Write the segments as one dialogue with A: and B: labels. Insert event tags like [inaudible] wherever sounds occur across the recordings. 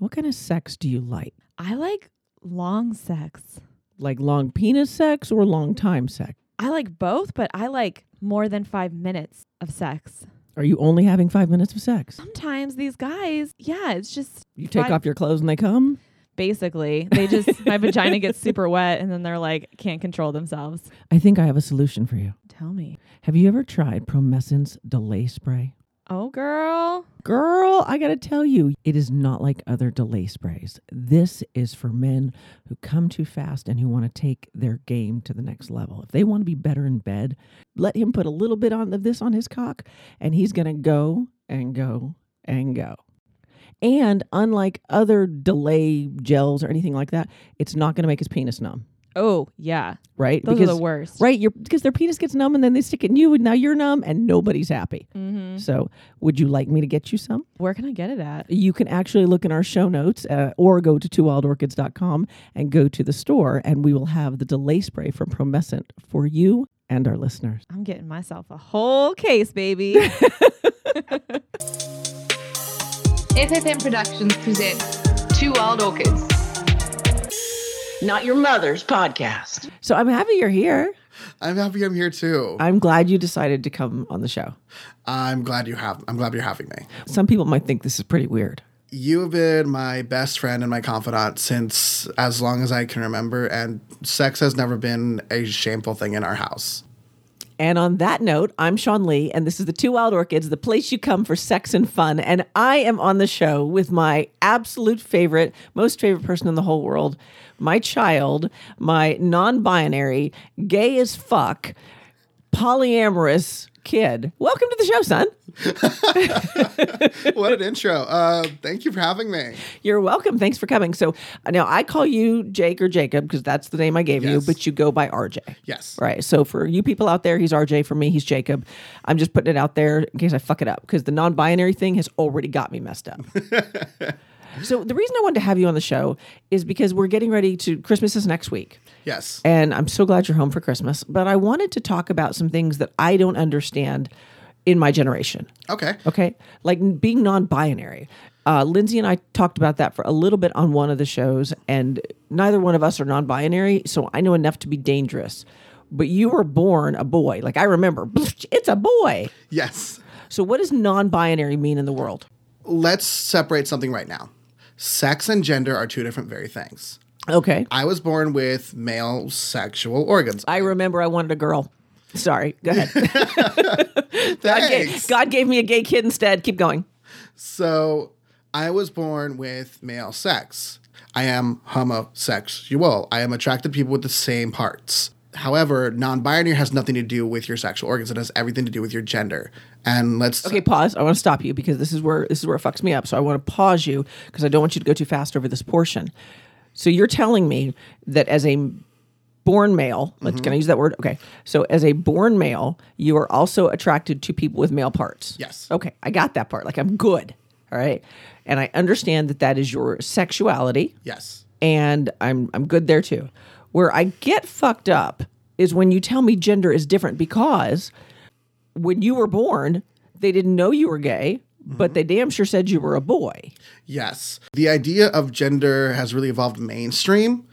A: What kind of sex do you like?
B: I like long sex.
A: Like long penis sex or long time sex?
B: I like both, but I like more than five minutes of sex.
A: Are you only having five minutes of sex?
B: Sometimes these guys, yeah, it's just
A: You take
B: Five-
A: off your clothes and they come?
B: basically they just my vagina gets [laughs] super wet and then they're like can't control themselves.
A: I think I have a solution for you.
B: Tell me.
A: Have you ever tried Promescence delay spray?
B: Oh girl.
A: Girl, I gotta tell you, it is not like other delay sprays. This is for men who come too fast and who want to take their game to the next level. If they want to be better in bed, let him put a little bit on of this on his cock, and he's gonna go and go and go. And unlike other delay gels or anything like that, it's not gonna make his penis numb,
B: Oh yeah.
A: right?
B: Those are the worst.
A: right, your because their penis gets numb and then they stick it in you, and now you're numb and nobody's happy.
B: Mm-hmm.
A: So, would you like me to get you some?
B: Where can I get it at?
A: you can actually look in our show notes uh, or go to twowildorchids.com and go to the store and we will have the delay spray from promescent for you and our listeners
B: I'm getting myself a whole case, baby. [laughs]
C: FFM Productions presents Two Wild Orchids.
D: Not your mother's podcast.
A: so i'm happy you're here
E: I'm happy I'm here too.
A: i'm glad you decided to come on the show
E: I'm glad you have. I'm glad you're having me.
A: some people might think this is pretty weird
E: You have been my best friend and my confidant since as long as I can remember, and sex has never been a shameful thing in our house.
A: And on that note, I'm Sean Lee, and this is the Two Wild Orchids, the place you come for sex and fun. And I am on the show with my absolute favorite, most favorite person in the whole world, my child, my non binary, gay as fuck, polyamorous kid. Welcome to the show, son.
E: what an intro! Uh, thank you for having me.
A: You're welcome. Thanks for coming. So now I call you Jake or Jacob because that's the name I gave you, but you go by RJ.
E: Yes.
A: Right. So for you people out there, he's RJ. For me, he's Jacob. I'm just putting it out there in case I fuck it up because the non binary thing has already got me messed up. [laughs] so the reason I wanted to have you on the show is because we're getting ready to, Christmas is next week.
E: Yes.
A: And I'm so glad you're home for Christmas. But I wanted to talk about some things that I don't understand in my generation.
E: Okay.
A: Okay. Like being non binary. Uh, Lindsay and I talked about that for a little bit on one of the shows, and neither one of us are non binary, so I know enough to be dangerous. But you were born a boy. Like I remember, it's a boy.
E: Yes.
A: So what does non binary mean in the world?
E: Let's separate something right now. Sex and gender are two different very things.
A: Okay.
E: I was born with male sexual organs.
A: I remember I wanted a girl. Sorry. Go ahead. [laughs] God, gave, God gave me a gay kid instead. Keep going.
E: So I was born with male sex. I am homosexual. I am attracted to people with the same parts. However, non-binary has nothing to do with your sexual organs. It has everything to do with your gender. And let's
A: Okay, pause. I want to stop you because this is where this is where it fucks me up. So I want to pause you because I don't want you to go too fast over this portion. So you're telling me that as a born male, let's mm-hmm. can I use that word? Okay. So as a born male, you are also attracted to people with male parts.
E: Yes.
A: Okay, I got that part. Like I'm good. All right. And I understand that that is your sexuality
E: yes.
A: and I'm I'm good there too. Where I get fucked up is when you tell me gender is different because when you were born, they didn't know you were gay, but mm-hmm. they damn sure said you were a boy.
E: Yes. The idea of gender has really evolved mainstream,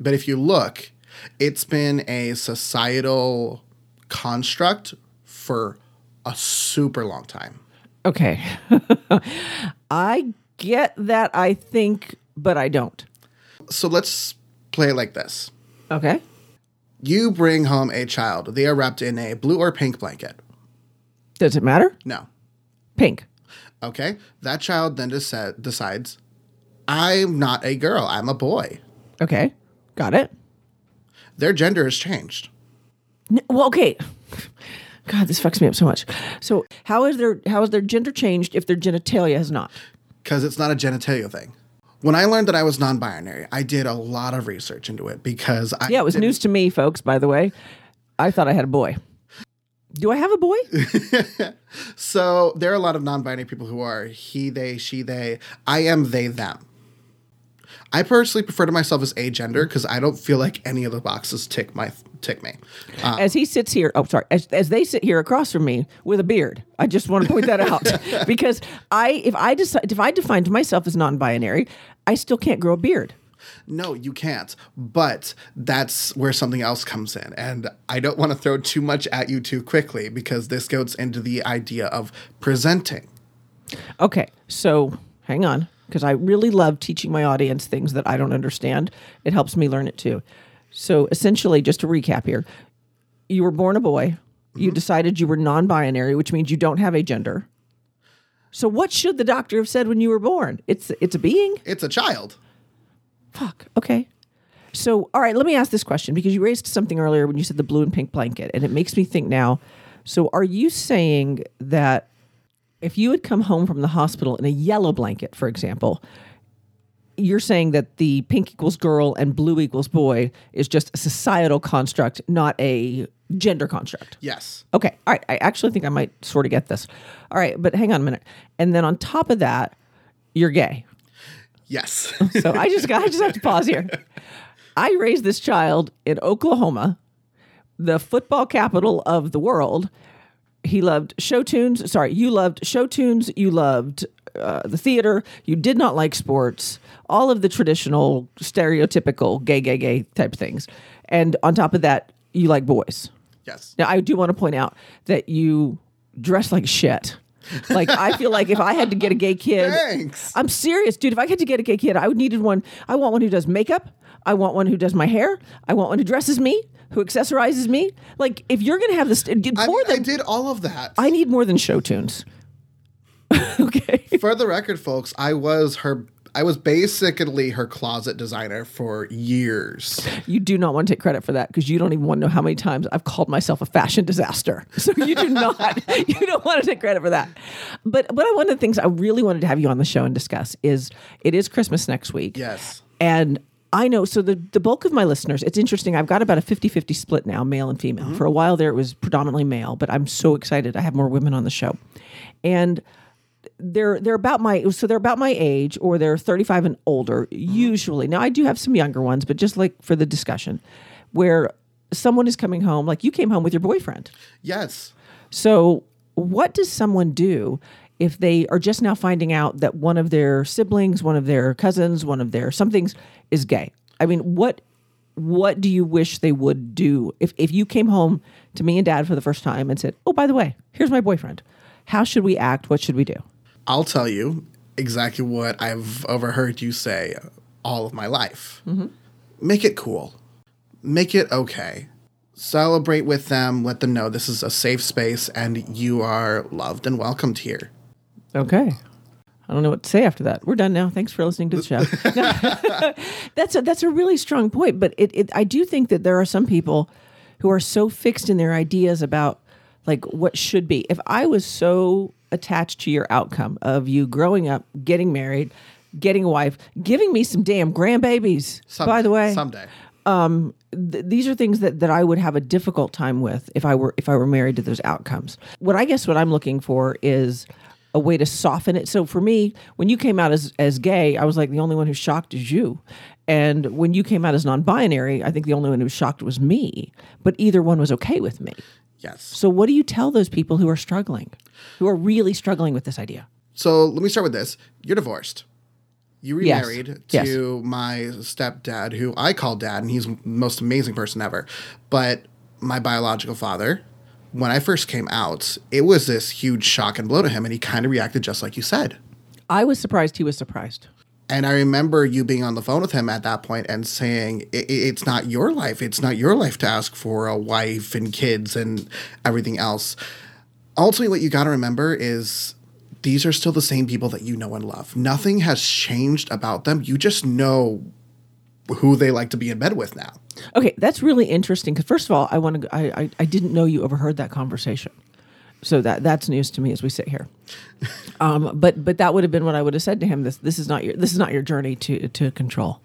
E: but if you look, it's been a societal construct for a super long time.
A: Okay. [laughs] I get that I think, but I don't.
E: So let's play it like this.
A: Okay.
E: You bring home a child. They are wrapped in a blue or pink blanket.
A: Does it matter?
E: No.
A: Pink.
E: Okay. That child then deci- decides, I'm not a girl, I'm a boy.
A: Okay. Got it.
E: Their gender has changed.
A: N- Well, okay. [laughs] God, this fucks me up so much. So, how is their how is their gender changed if their genitalia has not?
E: because it's not a genitalia thing. When I learned that I was non-binary, I did a lot of research into it because I
A: Yeah, it was news to me, folks, by the way. I thought I had a boy. Do I have a boy? [laughs]
E: So there are a lot of non-binary people who are he, they, she, they. I am they, them. I personally prefer to myself as agender because I don't feel like any of the boxes tick my tick me. Uh,
A: as he sits here, oh sorry, as, as they sit here across from me with a beard. I just want to point that out [laughs] because I if I decide if I defined myself as non-binary, I still can't grow a beard.
E: no, you can't. But that's where something else comes in, and I don't want to throw too much at you too quickly because this goes into the idea of presenting.
A: Okay, so hang on, because I really love teaching my audience things that I don't understand. It helps me learn it too. So essentially, just to recap here, you were born a boy. You mm-hmm. decided you were non-binary, which means you don't have a gender. So what should the doctor have said when you were born? It's it's a being.
E: It's a child.
A: Fuck. Okay. So, all right, let me ask this question because you raised something earlier when you said the blue and pink blanket, and it makes me think now. So, are you saying that if you had come home from the hospital in a yellow blanket, for example, you're saying that the pink equals girl and blue equals boy is just a societal construct, not a gender construct?
E: Yes.
A: Okay. All right. I actually think I might sort of get this. All right. But hang on a minute. And then on top of that, you're gay.
E: Yes. [laughs]
A: So I just got I just have to pause here. I raised this child in Oklahoma, the football capital of the world. He loved show tunes. Sorry, you loved show tunes. You loved uh, the theater. You did not like sports. All of the traditional, stereotypical gay, gay, gay type things. And on top of that, you like boys.
E: yes.
A: Now, I do want to point out that you dress like shit. Like I feel like if I had to get a gay kid, [laughs]
E: Thanks.
A: I'm serious, dude. If I had to get a gay kid, I would needed one. I want one who does makeup. I want one who does my hair. I want one who dresses me, who accessorizes me. Like if you're gonna have this, more
E: I, mean, I did all of that.
A: I need more than show tunes. [laughs] okay.
E: For the record, folks, I was her. I was basically her closet designer for years.
A: You do not want to take credit for that because you don't even want to know how many times I've called myself a fashion disaster. So you do not, [laughs] you don't want to take credit for that. But but one of the things I really wanted to have you on the show and discuss is it is Christmas next week.
E: Yes.
A: And I know, so the, the bulk of my listeners, it's interesting. I've got about a 50 50 split now, male and female. Mm-hmm. For a while there, it was predominantly male, but I'm so excited. I have more women on the show. And they're they're about my so they're about my age or they're 35 and older mm-hmm. usually now i do have some younger ones but just like for the discussion where someone is coming home like you came home with your boyfriend
E: Yes.
A: so, what does someone do if they are just now finding out that one of their siblings, one of their cousins, one of their somethings is gay? I mean, what what do you wish they would do if if you came home to me and dad for the first time and said, "Oh, by the way, here's my boyfriend. How should we act? What should we do?"
E: I'll tell you exactly what I've overheard you say all of my life. Mm-hmm. Make it cool. Make it okay. Celebrate with them. Let them know this is a safe space and you are loved and welcomed here.
A: Okay. I don't know what to say after that. We're done now. Thanks for listening to the show. [laughs] No. [laughs] that's a that's a really strong point, but it, it I do think that there are some people who are so fixed in their ideas about like what should be. If I was so attached to your outcome of you growing up, getting married, getting a wife, giving me some damn grandbabies. by the way,
E: someday.
A: Um, th- these are things that, that I would have a difficult time with if I were if I were married to those outcomes. What I guess what I'm looking for is a way to soften it. So for me, when you came out as as gay, I was like the only one who shocked is you. And when you came out as non-binary, I think the only one who was shocked was me. But either one was okay with me.
E: Yes.
A: So what do you tell those people who are struggling, who are really struggling with this idea?
E: So let me start with this. You're divorced. You remarried
A: Yes.
E: to my stepdad, who I call dad, and he's the most amazing person ever. But my biological father, when I first came out, it was this huge shock and blow to him, and he kind of reacted just like you said.
A: I was surprised he was surprised.
E: And I remember you being on the phone with him at that point and saying, "I- I- "It's not your life. It's not your life to ask for a wife and kids and everything else." Ultimately, what you got to remember is these are still the same people that you know and love. Nothing has changed about them. You just know who they like to be in bed with now.
A: Okay, that's really interesting. Because first of all, I want to. I, I I didn't know you overheard that conversation, so that that's news to me as we sit here. [laughs] Um, but but that would have been what I would have said to him. This this is not your this is not your journey to to control.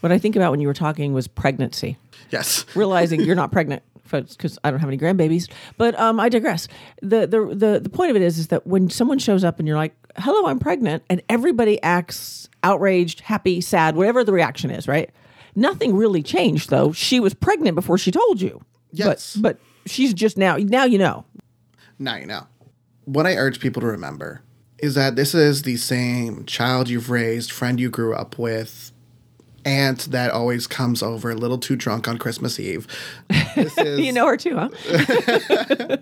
A: What I think about when you were talking was pregnancy.
E: Yes. [laughs]
A: Realizing you're not pregnant, folks, because I don't have any grandbabies. But um, I digress. The, the the the point of it is is that when someone shows up and you're like, "Hello, I'm pregnant," and everybody acts outraged, happy, sad, whatever the reaction is, right? Nothing really changed though. She was pregnant before she told you.
E: Yes.
A: But, but she's just now, now you know.
E: Now you know. What I urge people to remember is that this is the same child you've raised, friend you grew up with, aunt that always comes over a little too drunk on Christmas Eve. This [laughs] is,
A: You know her too, huh? [laughs]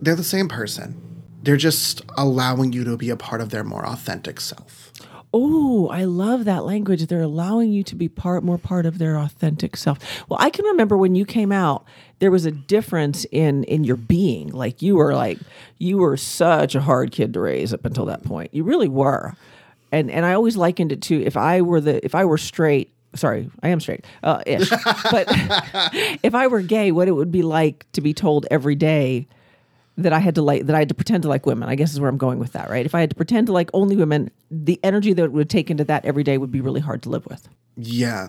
E: they're the same person. They're just allowing you to be a part of their more authentic self.
A: Oh, I love that language. They're allowing you to be part more part of their authentic self. Well, I can remember when you came out, there was a difference in in your being. Like you were like you were such a hard kid to raise up until that point. You really were. And and I always likened it to if I were the if I were straight, sorry, I am straight, uh, ish. but [laughs] if I were gay, what it would be like to be told every day that I had to like that I had to pretend to like women. I guess is where I'm going with that, right? If I had to pretend to like only women, the energy that would take into that every day would be really hard to live with.
E: Yeah.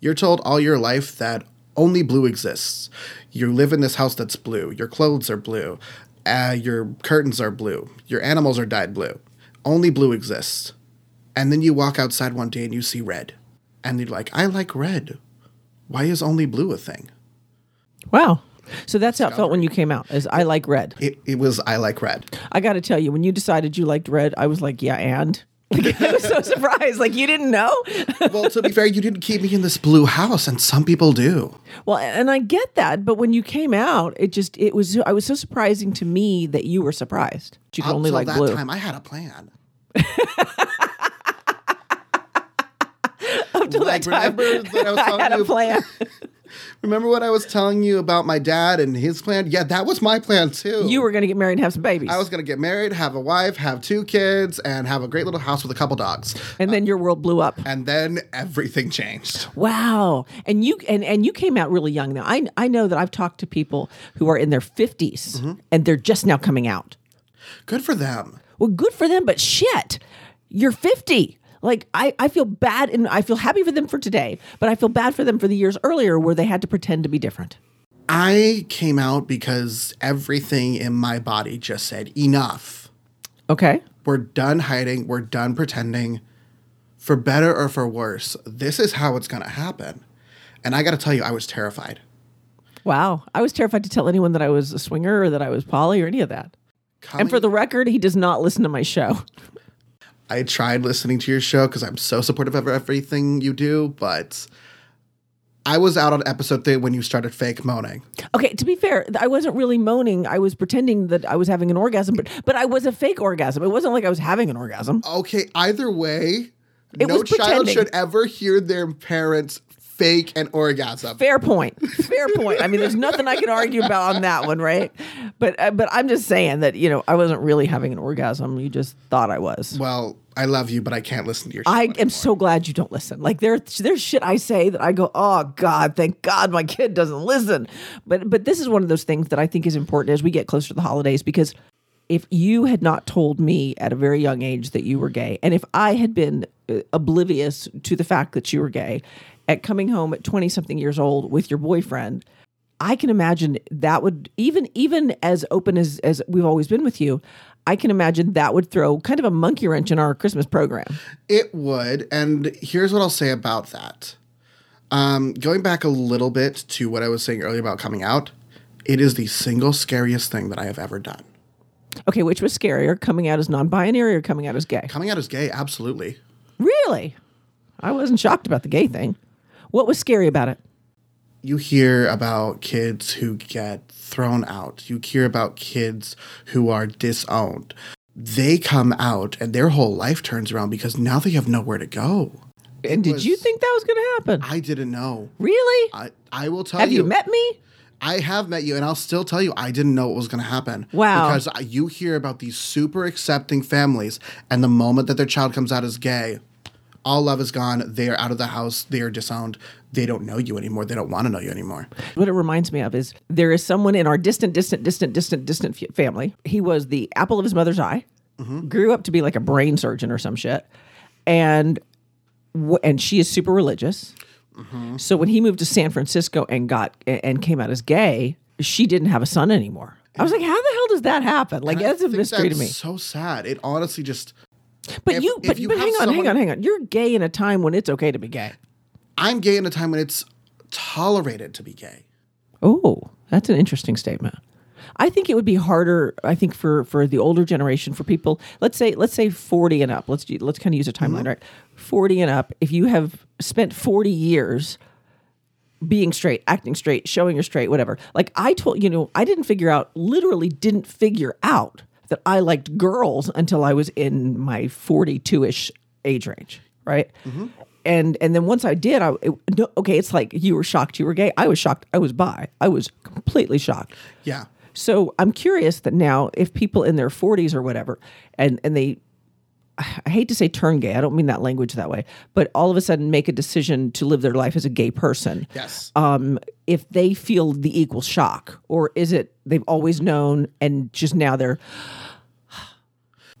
E: You're told all your life that only blue exists. You live in this house that's blue. Your clothes are blue. Uh, your curtains are blue. Your animals are dyed blue. Only blue exists. And then you walk outside one day and you see red. And you're like, I like red. Why is only blue a thing?
A: Wow. So that's how it felt when you came out. Is I like red.
E: It, it was, I like red.
A: I got to tell you, when you decided you liked red, I was like, yeah, and. [laughs] Like, I was so [laughs] surprised. Like you didn't know. [laughs]
E: well, to be fair, you didn't keep me in this blue house, and some people do.
A: Well, and I get that, but when you came out, it just it was. I was so surprising to me that you were surprised. You could only like
E: that
A: blue.
E: time, I had a plan.
A: Up till
E: Like,
A: that time,
E: remember that I was
A: I had a plan.
E: Remember what I was telling you about my dad and his plan? Yeah, that was my plan too.
A: You were going to get married and have some babies,
E: I was gonna get married, have a wife, have two kids, and have a great little house with a couple dogs.
A: and then your world blew up.
E: And then everything changed.
A: Wow. And you and and you came out really young now. I I know that I've talked to people who are in their 50s
E: Mm-hmm.
A: and they're just now coming out.
E: Good for them.
A: Well, good for them, but shit. You're 50. Like I, I feel bad and I feel happy for them for today, but I feel bad for them for the years earlier where they had to pretend to be different.
E: I came out because everything in my body just said enough.
A: Okay.
E: We're done hiding. We're done pretending. For better or for worse, this is how it's gonna happen. And I gotta tell you, I was terrified.
A: Wow. I was terrified to tell anyone that I was a swinger or that I was poly or any of that. And for the record, he does not listen to my show.
E: I tried listening to your show because I'm so supportive of everything you do, but I was out on episode three when you started fake moaning.
A: Okay, to be fair, I wasn't really moaning. I was pretending that I was having an orgasm, but but I was a fake orgasm. It wasn't like I was having an orgasm.
E: Okay, either way,
A: It
E: no child
A: pretending.
E: should ever hear their parents fake an orgasm.
A: Fair point. Fair point. I mean, there's nothing I can argue about on that one, right? But uh, but I'm just saying that you know I wasn't really having an orgasm. You just thought I was.
E: Well, I love you, but I can't listen to your.
A: I am so glad you don't listen. Like there, there's shit I say that I go, oh God, thank God my kid doesn't listen. But but this is one of those things that I think is important as we get closer to the holidays because if you had not told me at a very young age that you were gay, and if I had been uh, oblivious to the fact that you were gay, at coming home at twenty something years old with your boyfriend, I can imagine that would even even as open as as we've always been with you. I can imagine that would throw kind of a monkey wrench in our Christmas program.
E: It would, and here's what I'll say about that. Um, going back a little bit to what I was saying earlier about coming out, it is the single scariest thing that I have ever done.
A: Okay, which was scarier, coming out as non-binary or coming out as gay?
E: Coming out as gay, absolutely.
A: Really? I wasn't shocked about the gay thing. What was scary about it?
E: you hear about kids who get thrown out. You hear about kids who are disowned. They come out and their whole life turns around because now they have nowhere to go.
A: And did you think that was going to happen?
E: I didn't know.
A: really?
E: I, I will tell you.
A: Have you met me?
E: I have met you, and I'll still tell you, I didn't know what was going to happen.
A: Wow.
E: Because you hear about these super accepting families, and the moment that their child comes out as gay, all love is gone. They are out of the house. They are disowned. They don't know you anymore. They don't want to know you anymore.
A: What it reminds me of is there is someone in our distant, distant, distant, distant, distant family. He was the apple of his mother's eye. Mm-hmm. Grew up to be like a brain surgeon or some shit, and w- and she is super religious. Mm-hmm. So when he moved to San Francisco and got and came out as gay, she didn't have a son anymore. I was like, how the hell does that happen? Like that's a mystery to me.
E: So sad. It honestly just
A: But
E: If-
A: you, but,
E: you
A: but hang on, hang on, hang on. You're gay in a time when it's okay to be gay.
E: I'm gay in a time when it's tolerated to be gay.
A: Oh, that's an interesting statement. I think it would be harder. I think for for the older generation, for people, let's say let's say forty and up. Let's do- let's kind of use a timeline, mm-hmm. right? Forty and up. If you have spent forty years being straight, acting straight, showing you're straight, whatever. Like I told you know, I didn't figure out. Literally, didn't figure out that I liked girls until I was in my forty-two ish age range, right? And and then once I did, I it, no, okay. It's like you were shocked you were gay. I was shocked. I was bi. I was completely shocked.
E: Yeah.
A: So I'm curious that now, if people in their 40s or whatever, and and they, I hate to say turn gay. I don't mean that language that way, but all of a sudden make a decision to live their life as a gay person.
E: Yes.
A: Um, if they feel the equal shock, or is it they've always known and just now they're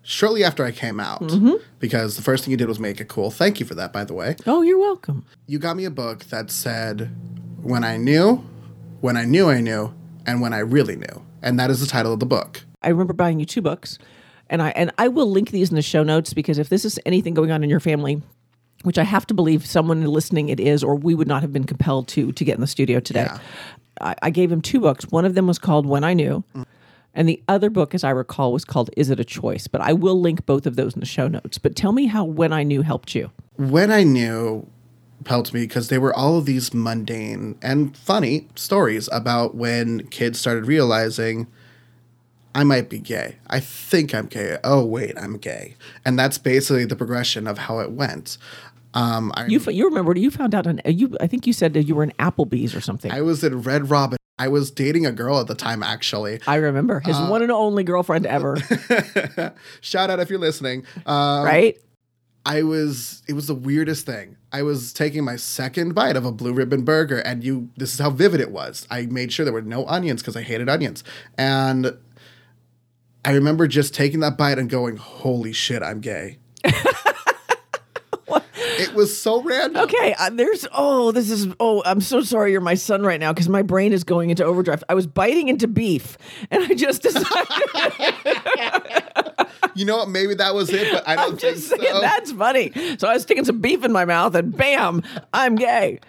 E: Shortly after I came out,
A: Mm-hmm.
E: because the first thing you did was make it cool. Thank you for that, by the way.
A: oh, you're welcome.
E: You got me a book that said, When I Knew, When I Knew I Knew, and When I Really Knew. And that is the title of the book.
A: I remember buying you two books, and I and I will link these in the show notes because if this is anything going on in your family, which I have to believe someone listening it is, or we would not have been compelled to to get in the studio today.
E: Yeah.
A: I, I gave him two books. One of them was called When I Knew, mm. and the other book, as I recall, was called Is It a Choice? But I will link both of those in the show notes. But tell me how When I Knew helped you.
E: When I Knew helped me because they were all of these mundane and funny stories about when kids started realizing I might be gay. I think I'm gay. Oh wait, I'm gay. And that's basically the progression of how it went. Um, I,
A: You f- you remember you found out on you I think you said that you were in Applebee's or something.
E: I was in Red Robin. I was dating a girl at the time, actually.
A: I remember his
E: Uh,
A: one and only girlfriend ever, [laughs]
E: Shout out if you're listening. Um,
A: right?
E: I was it was the weirdest thing. I was taking my second bite of a blue ribbon burger and you this is how vivid it was. I made sure there were no onions because I hated onions. And I remember just taking that bite and going, "Holy shit, I'm gay." [laughs] it was so random.
A: Okay, uh, there's oh, this is oh, I'm so sorry you're my son right now because my brain is going into overdrive. I was biting into beef, and I just [laughs] decided [laughs]
E: You know what? Maybe that was it, but I don't
A: I'm
E: think
A: just
E: so.
A: saying that's funny. So I was sticking some beef in my mouth, and bam, I'm gay.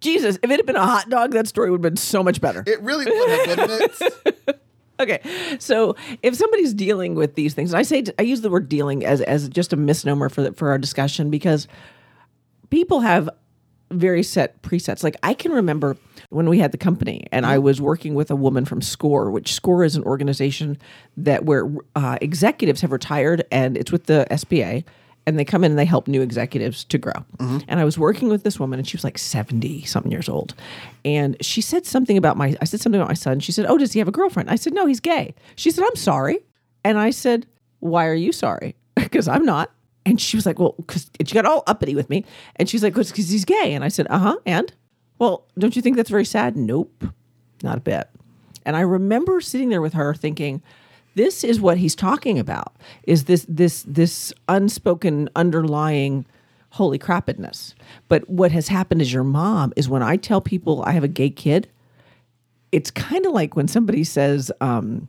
A: Jesus, if it had been a hot dog, that story would have been so much better.
E: it really would have, wouldn't it?
A: Okay, so if somebody's dealing with these things, I say I use the word dealing as as just a misnomer for the, for our discussion because people have very set presets. Like I can remember when we had the company and I was working with a woman from SCORE, which SCORE is an organization that where uh, executives have retired and it's with the SBA and they come in and they help new executives to grow. And I was working with this woman and she was like 70 something years old. And she said something about my I said something about my son. She said, "Oh, does he have a girlfriend?" I said, "No, he's gay." She said, "I'm sorry." And I said, "Why are you sorry?" [laughs] Because I'm not. And she was like, "Well, because she got all uppity with me." And she's like, "Because he's gay." And I said, "Uh huh." And well, don't you think that's very sad? Nope, not a bit. And I remember sitting there with her thinking, "This is what he's talking about. Is this this this unspoken underlying?" Holy crappedness. But what has happened is your mom is when I tell people I have a gay kid, it's kind of like when somebody says, um,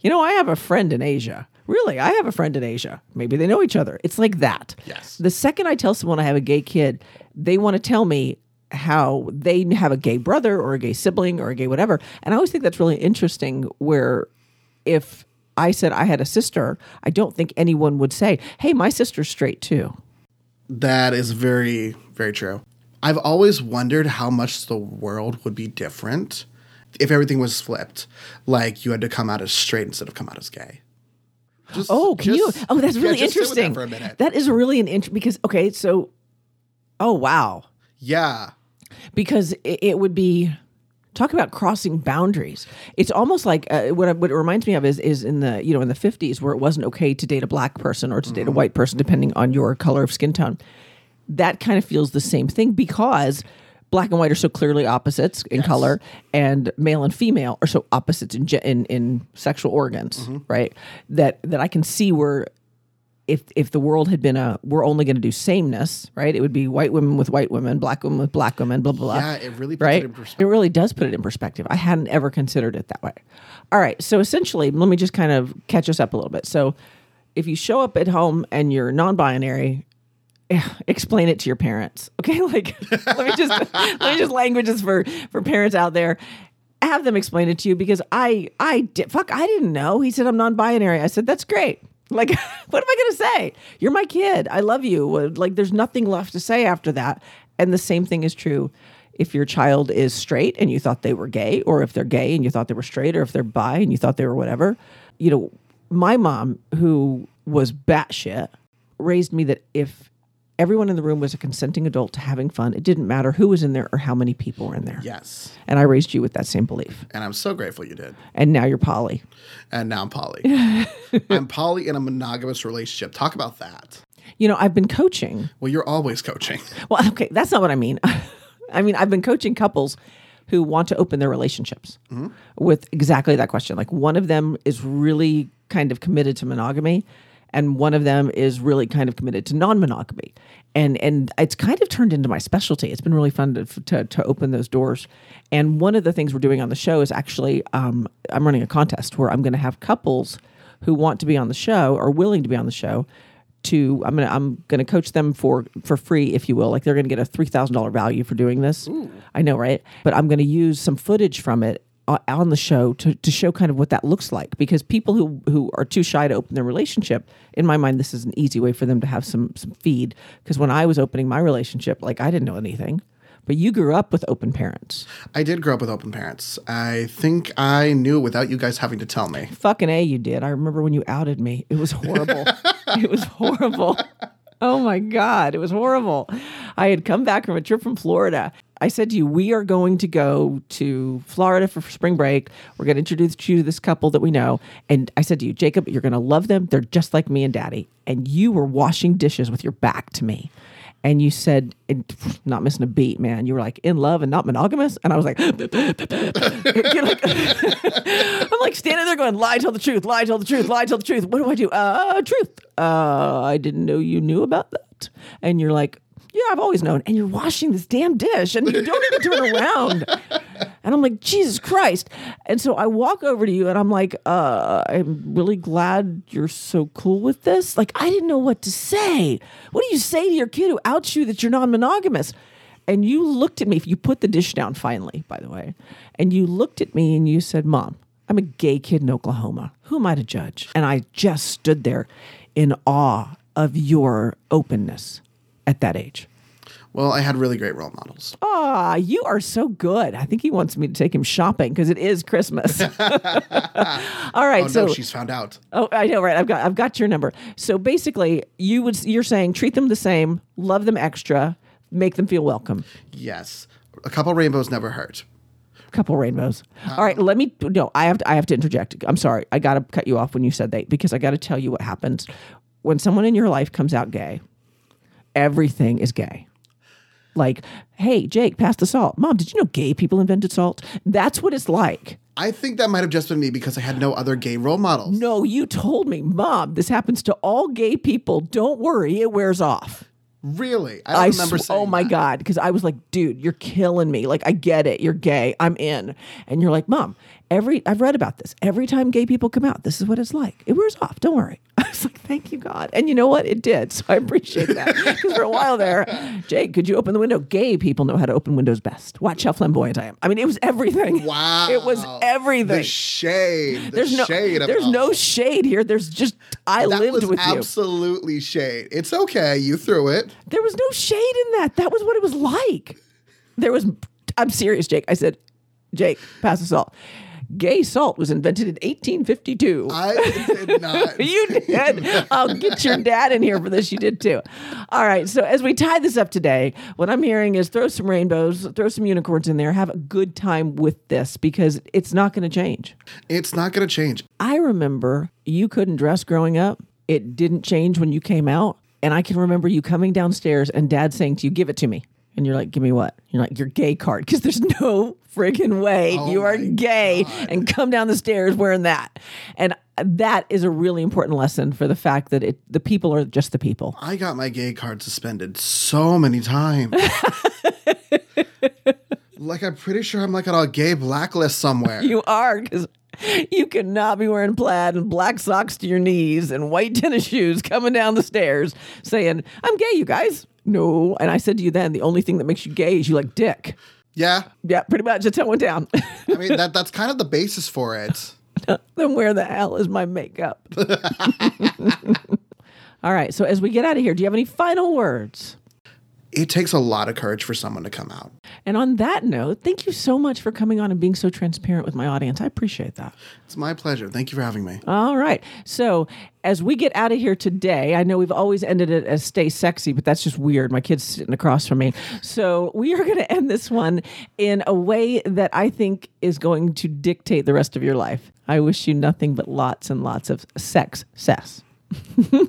A: you know, I have a friend in Asia. Really, I have a friend in Asia. Maybe they know each other. It's like that.
E: Yes.
A: The second I tell someone I have a gay kid, they want to tell me how they have a gay brother or a gay sibling or a gay whatever. And I always think that's really interesting where if I said I had a sister, I don't think anyone would say, hey, my sister's straight too.
E: That is very, very true. I've always wondered how much the world would be different if everything was flipped. Like you had to come out as straight instead of come out as gay. Just-
A: Oh, can
E: just-
A: you? Oh, that's
E: yeah,
A: really
E: sit with that
A: interesting.
E: for a minute.
A: That is really an int because okay, so oh wow,
E: yeah.
A: because it, it would be talk about crossing boundaries. It's almost like uh, what it- what it reminds me of is is in the you know in the fifties where it wasn't okay to date a black person or to date a
E: Mm-hmm.
A: white person depending on your color of skin tone. That kind of feels the same thing because black and white are so clearly opposites in color, and male and female are so opposites in in, in sexual organs,
E: Mm-hmm.
A: right? That that I can see where if if the world had been a we're only going to do sameness, right? It would be white women with white women, black women with black women, blah blah blah.
E: Yeah, it really puts
A: right.
E: it in perspective.
A: It really does put it in perspective. I hadn't ever considered it that way. All right, so essentially, let me just kind of catch us up a little bit. So, if you show up at home and you're non-binary, eh, explain it to your parents. [laughs] Okay, like let me just [laughs] let me just languages for for parents out there. Have them explain it to you because I I did fuck I didn't know. He said I'm non-binary. I said that's great. Like [laughs] what am I going to say? You're my kid. I love you. Like there's nothing left to say after that. And the same thing is true if your child is straight and you thought they were gay, or if they're gay and you thought they were straight, or if they're bi and you thought they were whatever. You know, my mom, who was batshit, raised me that if everyone in the room was a consenting adult to having fun, it didn't matter who was in there or how many people were in there.
E: Yes.
A: And I raised you with that same belief.
E: And I'm so grateful you did.
A: And now you're poly.
E: And now I'm poly. [laughs] I'm poly in a monogamous relationship. Talk about that.
A: You know, I've been coaching.
E: Well, you're always coaching. [laughs]
A: Well, okay, that's not what I mean. [laughs] I mean, I've been coaching couples who want to open their relationships mm-hmm. with exactly that question. Like one of them is really kind of committed to monogamy and one of them is really kind of committed to non-monogamy. And and it's kind of turned into my specialty. It's been really fun to to, to open those doors. And one of the things we're doing on the show is actually um, I'm running a contest where I'm going to have couples who want to be on the show or willing to be on the show to I'm gonna I'm gonna coach them for for free, if you will. Like they're gonna get a three thousand dollar value for doing this. I know, right? But I'm gonna use some footage from it Uh, on the show to, to show kind of what that looks like. Because people who who are too shy to open their relationship in my mind this is an easy way for them to have some some feed. Because when i was opening my relationship like i didn't know anything. But you grew up with open parents.
E: I did grow up with open parents. I think I knew without you guys having to tell me.
A: fucking a you did. I remember when you outed me. It was horrible. [laughs] It was horrible. Oh my god. It was horrible. I had come back from a trip from florida i said to you we are going to go to florida for spring break we're going to introduce you to this couple that we know and i said to you jacob you're going to love them they're just like me and daddy and you were washing dishes with your back to me and you said, and not missing a beat, man. You were like in love and not monogamous, and I was like, [laughs] like- [laughs] I'm like standing there going, lie, tell the truth, lie, tell the truth, lie, tell the truth. What do I do? Uh, truth. Uh, I didn't know you knew about that. And you're like, yeah, I've always known. And you're washing this damn dish, and you don't even turn around. And I'm like, Jesus Christ. And so I walk over to you and I'm like, uh, I'm really glad you're so cool with this. Like, I didn't know what to say. What do you say to your kid who outs you that you're non monogamous? And you looked at me, you put the dish down finally, by the way, and you looked at me and you said, Mom, I'm a gay kid in Oklahoma. Who am I to judge? And I just stood there in awe of your openness at that age.
E: Well, I had really great role models.
A: Ah, you are so good. I think he wants me to take him shopping because it is Christmas. [laughs] All right,
E: Oh
A: so
E: no, she's found out.
A: oh, I know, right? I've got I've got your number. So basically, you would you're saying treat them the same, love them extra, make them feel welcome.
E: Yes. A couple rainbows never hurt.
A: A couple rainbows. All right, let me no, I have to I have to interject. I'm sorry. I got to cut you off when you said that because I got to tell you what happens when someone in your life comes out gay. Everything is gay. Like, hey, Jake, pass the salt. Mom, did you know gay people invented salt? That's what it's like.
E: I think that might have just been me because I had no other gay role models.
A: No, you told me, Mom, this happens to all gay people. Don't worry, it wears off.
E: Really? I don't
A: I
E: remember
A: sw-
E: saying
A: oh my
E: that.
A: god, because I was like, dude, you're killing me. Like, I get it. You're gay. I'm in. And you're like, mom, every I've read about this. Every time gay people come out, this is what it's like. It wears off. Don't worry. [laughs] I was like, thank you, God. And you know what? It did. So I appreciate that. [laughs] Because for a while there, Jake, could you open the window? Gay people know how to open windows best. Watch how flamboyant I am. I mean, it was everything.
E: Wow. [laughs]
A: It was everything.
E: The shade. The
A: there's no
E: shade of
A: there's no shade here. There's just I
E: That
A: lived with you.
E: absolutely shade. It's okay. You threw it.
A: There was no shade in that. That was what it was like. There was, I'm serious, Jake. I said, Jake, pass the salt. Gay salt was invented in 1852.
E: I did [laughs] not.
A: you did. I'll get your dad in here for this. You did too. All right. So as we tie this up today, what I'm hearing is throw some rainbows, throw some unicorns in there, have a good time with this because it's not going to change.
E: It's not going to change.
A: I remember you couldn't dress growing up. It didn't change when you came out. And I can remember you coming downstairs and dad saying to you, Give it to me. And you're like, Give me what? You're like, Your gay card. [laughs] Because there's no friggin' way
E: Oh
A: you are gay
E: God.
A: and come down the stairs wearing that. And that is a really important lesson for the fact that it, the people are just the people.
E: I got my gay card suspended so many times. [laughs] like I'm pretty sure I'm like on a gay blacklist somewhere.
A: You are because You cannot be wearing plaid and black socks to your knees and white tennis shoes coming down the stairs saying, I'm gay, you guys. No. And I said to you then, the only thing that makes you gay is you like dick.
E: Yeah.
A: Yeah, pretty much. That's how it went down.
E: I mean, that that's kind of the basis for it. [laughs]
A: then where the hell is my makeup? [laughs] [laughs] All right. So as we get out of here, do you have any final words?
E: It takes a lot of courage for someone to come out.
A: And on that note, thank you so much for coming on and being so transparent with my audience. I appreciate that.
E: It's my pleasure. Thank you for having me.
A: All right. So as we get out of here today, I know we've always ended it as stay sexy, but that's just weird. My kid's sitting across from me. So we are going to end this one in a way that I think is going to dictate the rest of your life. I wish you nothing but lots and lots of sex, cess. [laughs]